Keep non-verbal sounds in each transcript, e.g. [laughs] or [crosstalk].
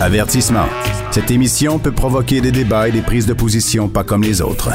Avertissement. Cette émission peut provoquer des débats et des prises de position pas comme les autres.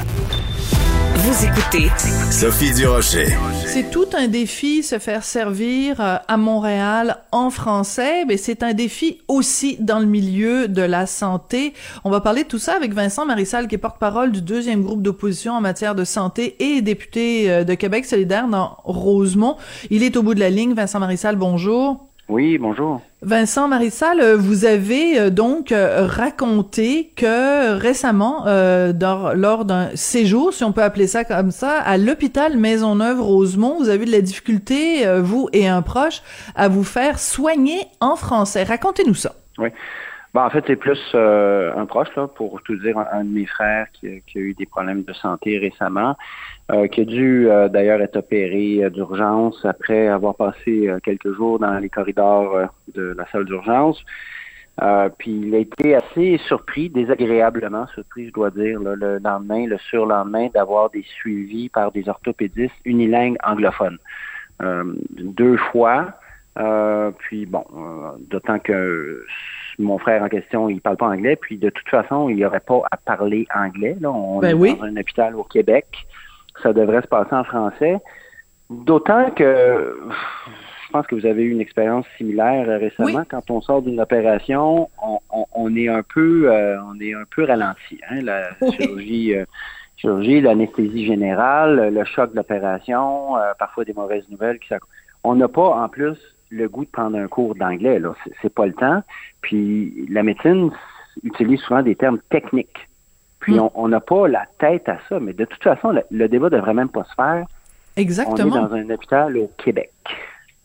Vous écoutez Sophie Durocher. C'est tout un défi se faire servir euh, à Montréal en français, mais c'est un défi aussi dans le milieu de la santé. On va parler de tout ça avec Vincent Marissal, qui est porte-parole du deuxième groupe d'opposition en matière de santé et député euh, de Québec solidaire dans Rosemont. Il est au bout de la ligne. Vincent Marissal, bonjour. Oui, bonjour. Vincent Marissal, euh, vous avez euh, donc euh, raconté que récemment, lors d'un séjour, si on peut appeler ça comme ça, à l'hôpital Maisonneuve-Rosemont, vous avez eu de la difficulté, vous et un proche, à vous faire soigner en français. Racontez-nous ça. Oui. Bon, en fait, c'est plus un proche, là, pour tout dire, un, de mes frères qui, qui, a eu des problèmes de santé récemment. Euh, qui a dû euh, d'ailleurs être opéré euh, d'urgence après avoir passé quelques jours dans les corridors de la salle d'urgence. puis il a été assez surpris, désagréablement surpris, je dois dire, le lendemain, le surlendemain, d'avoir des suivis par des orthopédistes unilingues anglophones. deux fois. puis bon, d'autant que mon frère en question, il parle pas anglais, puis de toute façon, il n'y aurait pas à parler anglais. Là. On ben est dans un hôpital au Québec ça devrait se passer en français. D'autant que je pense que vous avez eu une expérience similaire euh, récemment. Quand on sort d'une opération, on, est un peu, euh, on est un peu ralenti. Hein? La chirurgie, euh, chirurgie, l'anesthésie générale, le choc de l'opération, parfois des mauvaises nouvelles. Qui On n'a pas en plus le goût de prendre un cours d'anglais. Là, c'est pas le temps. Puis la médecine utilise souvent des termes techniques. Puis hmm. on n'a pas la tête à ça, mais de toute façon, le, le débat devrait même pas se faire. Exactement. On est dans un hôpital au Québec.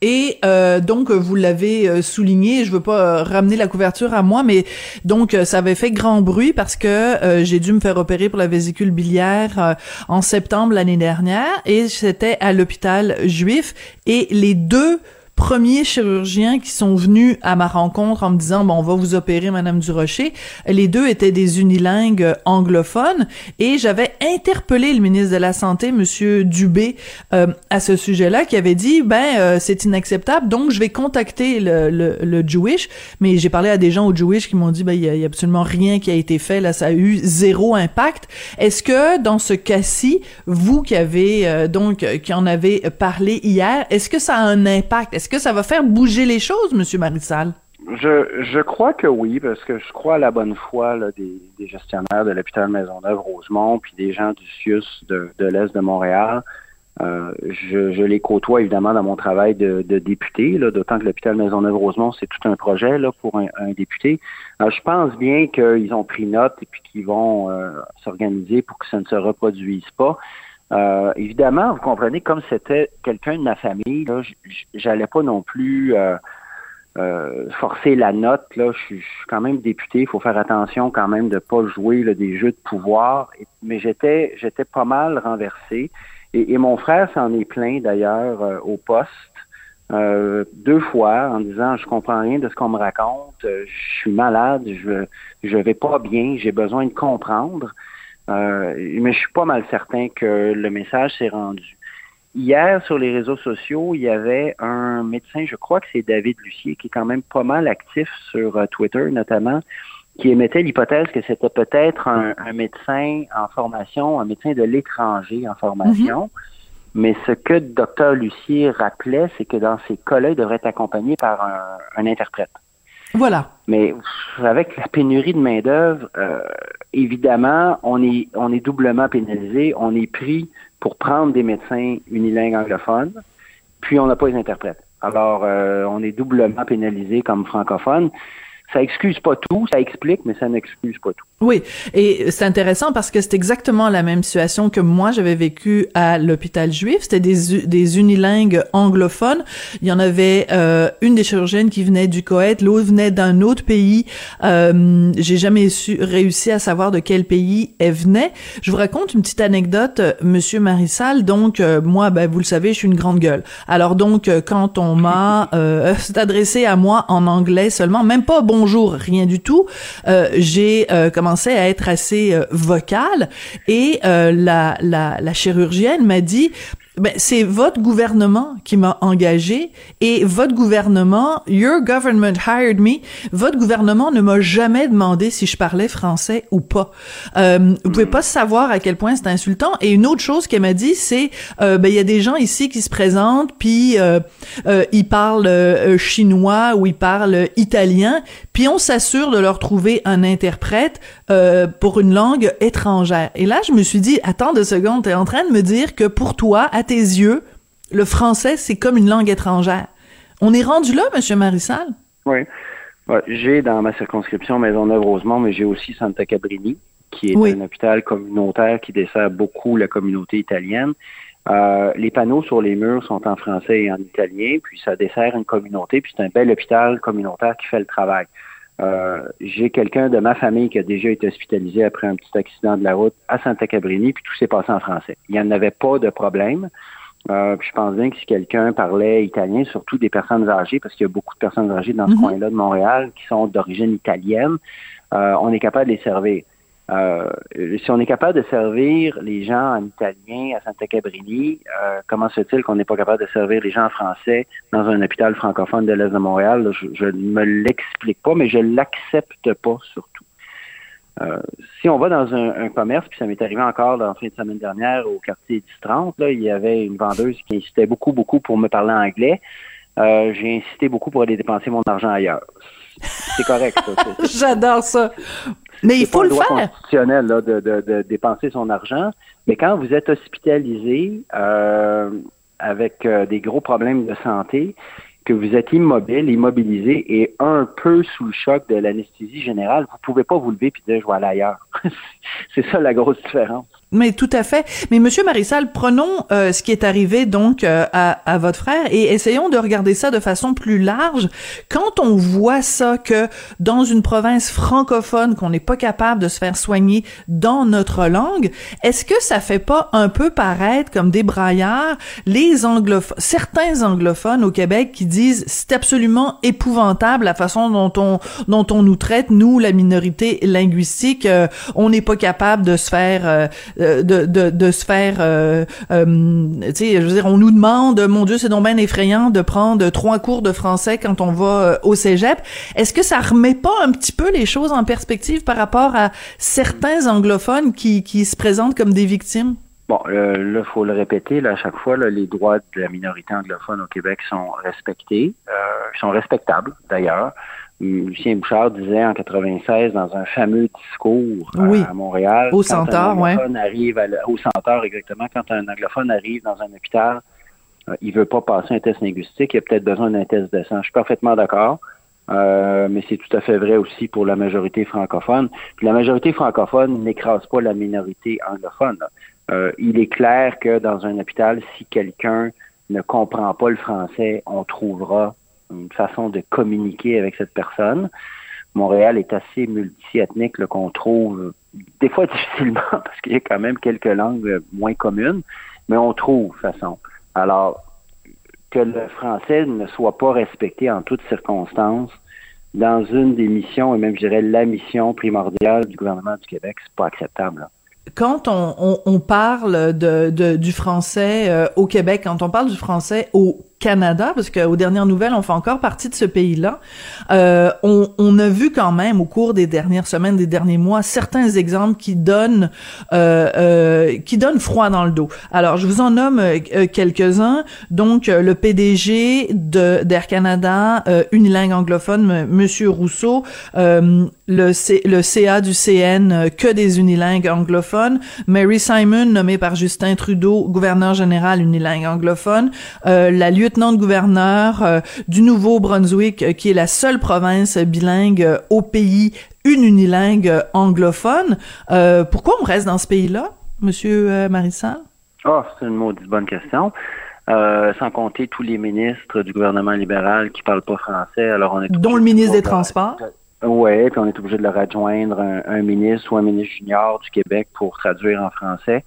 Et euh, donc vous l'avez euh, souligné, je veux pas euh, ramener la couverture à moi, mais donc ça avait fait grand bruit parce que j'ai dû me faire opérer pour la vésicule biliaire en septembre l'année dernière et c'était à l'hôpital juif et les deux premiers chirurgiens qui sont venus à ma rencontre en me disant bon on va vous opérer madame Durocher. Les deux étaient des unilingues anglophones et j'avais interpellé le ministre de la santé monsieur Dubé euh, à ce sujet-là qui avait dit ben euh, c'est inacceptable donc je vais contacter le, le, le Jewish. Mais j'ai parlé à des gens au Jewish qui m'ont dit ben il y, a absolument rien qui a été fait là ça a eu zéro impact. Est-ce que dans ce cas-ci vous qui avez euh, donc qui en avez parlé hier est-ce que ça a un impact? Est-ce que ça va faire bouger les choses, Monsieur Marissal? Je, crois que oui, parce que je crois à la bonne foi des, gestionnaires de l'hôpital Maisonneuve-Rosemont, puis des gens du CIUS de, l'Est de Montréal. Euh, je, les côtoie évidemment dans mon travail de, député, d'autant que l'hôpital Maisonneuve-Rosemont, c'est tout un projet pour un, député. je pense bien qu'ils ont pris note et puis qu'ils vont euh, s'organiser pour que ça ne se reproduise pas. Euh, évidemment, vous comprenez, comme c'était quelqu'un de ma famille, là, j'allais pas non plus euh, euh, forcer la note. Là, je suis quand même député, il faut faire attention quand même de pas jouer des jeux de pouvoir. mais j'étais, j'étais pas mal renversé. Et, mon frère s'en est plaint d'ailleurs au poste. deux fois en disant je comprends rien de ce qu'on me raconte, je suis malade, je je vais pas bien, j'ai besoin de comprendre. Euh, mais je suis pas mal certain que le message s'est rendu. Hier, sur les réseaux sociaux, il y avait un médecin, je crois que c'est David Lucier, qui est quand même pas mal actif sur euh, Twitter notamment, qui émettait l'hypothèse que c'était peut-être un, médecin en formation, un médecin de l'étranger en formation. Mm-hmm. Mais ce que Dr Lucier rappelait, c'est que dans ces cas-là, il devrait être accompagné par un interprète. Voilà. Mais avec la pénurie de main-d'œuvre, euh, évidemment, on est, on est doublement pénalisé. On est pris pour prendre des médecins unilingues anglophones, puis on n'a pas les interprètes. Alors, euh, on est doublement pénalisé comme francophone. Ça excuse pas tout, ça explique, mais ça n'excuse pas tout. Oui, et c'est intéressant parce que c'est exactement la même situation que moi j'avais vécu à l'hôpital juif. C'était des, des unilingues anglophones. Il y en avait euh, une des chirurgiennes qui venait du Koweït, l'autre venait d'un autre pays. Euh, J'ai jamais su, réussi à savoir de quel pays elle venait. Je vous raconte une petite anecdote, euh, Monsieur Marissal. Donc euh, moi, ben, vous le savez, je suis une grande gueule. Alors donc euh, quand on m'a euh, [laughs] adressé à moi en anglais seulement, même pas bonjour, rien du tout, j'ai commencé à être assez euh, vocale et euh, la, la, la chirurgienne m'a dit ben, c'est votre gouvernement qui m'a engagé et votre gouvernement, your government hired me, votre gouvernement ne m'a jamais demandé si je parlais français ou pas. Euh, vous pouvez pas savoir à quel point c'est insultant. Et une autre chose qu'elle m'a dit, c'est, euh, ben, il y a des gens ici qui se présentent, puis euh, euh ils parlent euh, chinois ou ils parlent italien, puis on s'assure de leur trouver un interprète euh, pour une langue étrangère. Et là, je me suis dit, attends deux secondes, t'es en train de me dire que pour toi, à tes yeux, le français, c'est comme une langue étrangère. On est rendu là, Monsieur Marissal? Oui. J'ai dans ma circonscription Maisonneuve-Rosemont, mais j'ai aussi Santa Cabrini, qui est un hôpital communautaire qui dessert beaucoup la communauté italienne. Euh, les panneaux sur les murs sont en français et en italien, puis ça dessert une communauté, puis c'est un bel hôpital communautaire qui fait le travail. Euh, j'ai quelqu'un de ma famille qui a déjà été hospitalisé après un petit accident de la route à Santa Cabrini, puis tout s'est passé en français. Il n'y en avait pas de problème. Euh, puis je pense bien que si quelqu'un parlait italien, surtout des personnes âgées, parce qu'il y a beaucoup de personnes âgées dans ce mhm. coin-là de Montréal qui sont d'origine italienne, euh, on est capable de les servir. Euh, si on est capable de servir les gens en italien à Santa Cabrini, euh, comment se fait-il qu'on n'est pas capable de servir les gens en français dans un hôpital francophone de l'Est de Montréal? je, ne me l'explique pas, mais je l'accepte pas surtout. Euh, si on va dans un, commerce, puis ça m'est arrivé encore la fin de semaine dernière au quartier 10-30, là, il y avait une vendeuse qui insistait beaucoup, beaucoup pour me parler anglais. J'ai insisté beaucoup pour aller dépenser mon argent ailleurs. C'est correct. [laughs] J'adore ça. Mais il faut le droit faire. constitutionnel là, de, de, de, dépenser son argent. Mais quand vous êtes hospitalisé euh, avec euh, des gros problèmes de santé, que vous êtes immobile, immobilisé et un peu sous le choc de l'anesthésie générale, vous pouvez pas vous lever puis dire je vais aller ailleurs. [laughs] C'est ça la grosse différence. Mais tout à fait. Mais Monsieur Marissal, prenons euh, ce qui est arrivé donc euh, à, à, votre frère et essayons de regarder ça de façon plus large. Quand on voit ça que dans une province francophone qu'on n'est pas capable de se faire soigner dans notre langue, est-ce que ça fait pas un peu paraître comme des braillards les anglophones, certains anglophones au Québec qui disent c'est absolument épouvantable la façon dont on dont on nous traite nous la minorité linguistique, euh, on n'est pas capable de se faire de, se faire, euh, euh, tu sais, je veux dire, on nous demande, mon Dieu, c'est donc bien effrayant de prendre trois cours de français quand on va euh, au cégep. Est-ce que ça remet pas un petit peu les choses en perspective par rapport à certains anglophones qui, qui se présentent comme des victimes? Bon, là, il faut le répéter, à chaque fois, les droits de la minorité anglophone au Québec sont respectés, sont respectables d'ailleurs. Lucien Bouchard disait en 96 dans un fameux discours à Montréal. Au Centaure, oui. Arrive au Centaure, exactement. Quand un anglophone arrive dans un hôpital, euh, il veut pas passer un test linguistique, il a peut-être besoin d'un test de sang. Je suis parfaitement d'accord. Euh, mais c'est tout à fait vrai aussi pour la majorité francophone. la majorité francophone n'écrase pas la minorité anglophone. Euh, il est clair que dans un hôpital, si quelqu'un ne comprend pas le français, on trouvera une façon de communiquer avec cette personne. Montréal est assez multiethnique qu'on trouve des fois [laughs] difficilement parce qu'il y a quand même quelques langues moins communes, mais on trouve façon. Alors que le français ne soit pas respecté en toutes circonstances dans une des missions et même je dirais la mission primordiale du gouvernement du Québec, c'est pas acceptable. quand on, parle de, de, du français euh, au Québec, quand on parle du français au Canada, parce qu'aux dernières nouvelles, on fait encore partie de ce pays-là, euh, on, a vu quand même au cours des dernières semaines, des derniers mois, certains exemples qui donnent euh, euh, qui donnent froid dans le dos. Alors, je vous en nomme euh, quelques-uns. Donc, euh, le PDG d'Air Canada, unilingue anglophone, Monsieur Rousseau, le CA du CN, que des unilingues anglophones. Mary Simon, nommée par Justin Trudeau, gouverneur général unilingue anglophone. la lieutenant lieutenant-gouverneur euh, du Nouveau-Brunswick, euh, qui est la seule province bilingue euh, au pays, une unilingue anglophone. pourquoi on reste dans ce pays-là, Monsieur Marissal? Oh, c'est une maudite bonne question. sans compter tous les ministres du gouvernement libéral qui parlent pas français. Alors on est dont le ministre des Transports. Oui, puis on est obligé de leur adjoindre un, ministre ou un ministre junior du Québec pour traduire en français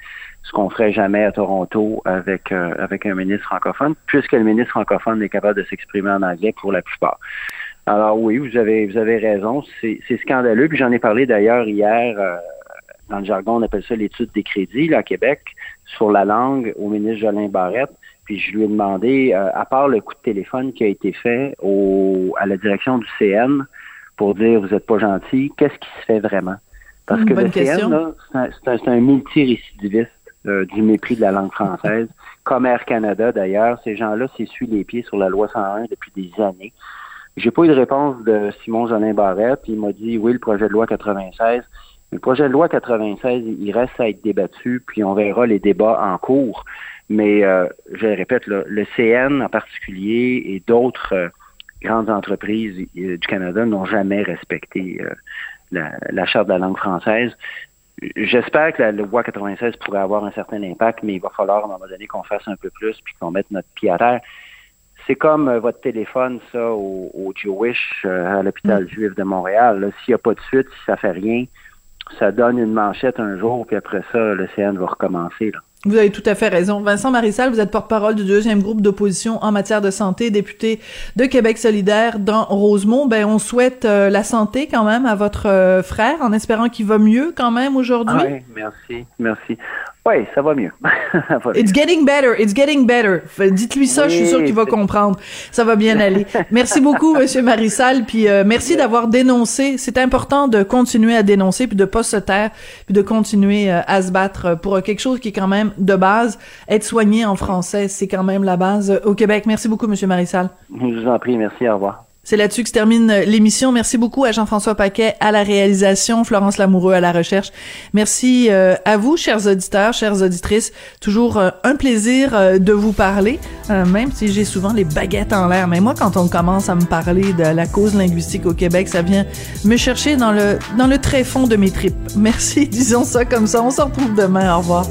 ce qu'on ferait jamais à Toronto avec euh, avec un ministre francophone, puisque le ministre francophone est capable de s'exprimer en anglais pour la plupart. Alors oui, vous avez vous avez raison, c'est scandaleux. Puis j'en ai parlé d'ailleurs hier euh, dans le jargon, on appelle ça l'étude des crédits là, à Québec sur la langue au ministre Jolin Barrette. Puis je lui ai demandé, euh, à part le coup de téléphone qui a été fait au, à la direction du CN pour dire vous êtes pas gentil, qu'est-ce qui se fait vraiment? Parce que le CN, c'est un, un multirécidiviste euh, du mépris de la langue [laughs] française, comme Air Canada d'ailleurs. Ces gens-là s'essuient les pieds sur la loi 101 depuis des années. J'ai pas eu de réponse de Simon Jolin Barrette. Il m'a dit oui, le projet de loi 96. Le projet de loi 96, il reste à être débattu, puis on verra les débats en cours. Mais euh, je répète, le CN en particulier et d'autres euh, grandes entreprises du Canada n'ont jamais respecté la, la, charte de la langue française. J'espère que la loi 96 pourrait avoir un certain impact, mais il va falloir à un moment donné qu'on fasse un peu plus puis qu'on mette notre pied à terre. C'est comme votre téléphone, ça, au, au Jewish, à l'hôpital mm. juif de Montréal. S'il n'y a pas de suite, si ça fait rien, ça donne une manchette un jour, puis après ça, le CN va recommencer. Là. Vous avez tout à fait raison. Vincent Marissal, vous êtes porte-parole du deuxième groupe d'opposition en matière de santé, député de Québec solidaire dans Rosemont. Ben, on souhaite euh, la santé quand même à votre euh, frère, en espérant qu'il va mieux quand même aujourd'hui. oui, merci, merci. Oui, [laughs] ça va mieux. It's getting better, it's getting better. Dites-lui ça, je suis sûr qu'il va comprendre. Ça va bien aller. [laughs] Merci beaucoup, Monsieur Marissal, puis euh, merci d'avoir dénoncé. C'est important de continuer à dénoncer, puis de pas se taire, puis de continuer euh, à se battre pour quelque chose qui est quand même de base. Être soigné en français, c'est quand même la base au Québec. Merci beaucoup, Monsieur Marissal. Je vous en prie, merci, au revoir. C'est là-dessus que se termine euh, l'émission. Merci beaucoup à Jean-François Paquet à la réalisation, Florence Lamoureux à la recherche. Merci euh, à vous, chers auditeurs, chères auditrices. Toujours euh, un plaisir de vous parler, même si j'ai souvent les baguettes en l'air. Mais moi, quand on commence à me parler de la cause linguistique au Québec, ça vient me chercher dans le dans le très fond de mes tripes. Merci, [laughs] disons ça comme ça. On se retrouve demain. Au revoir.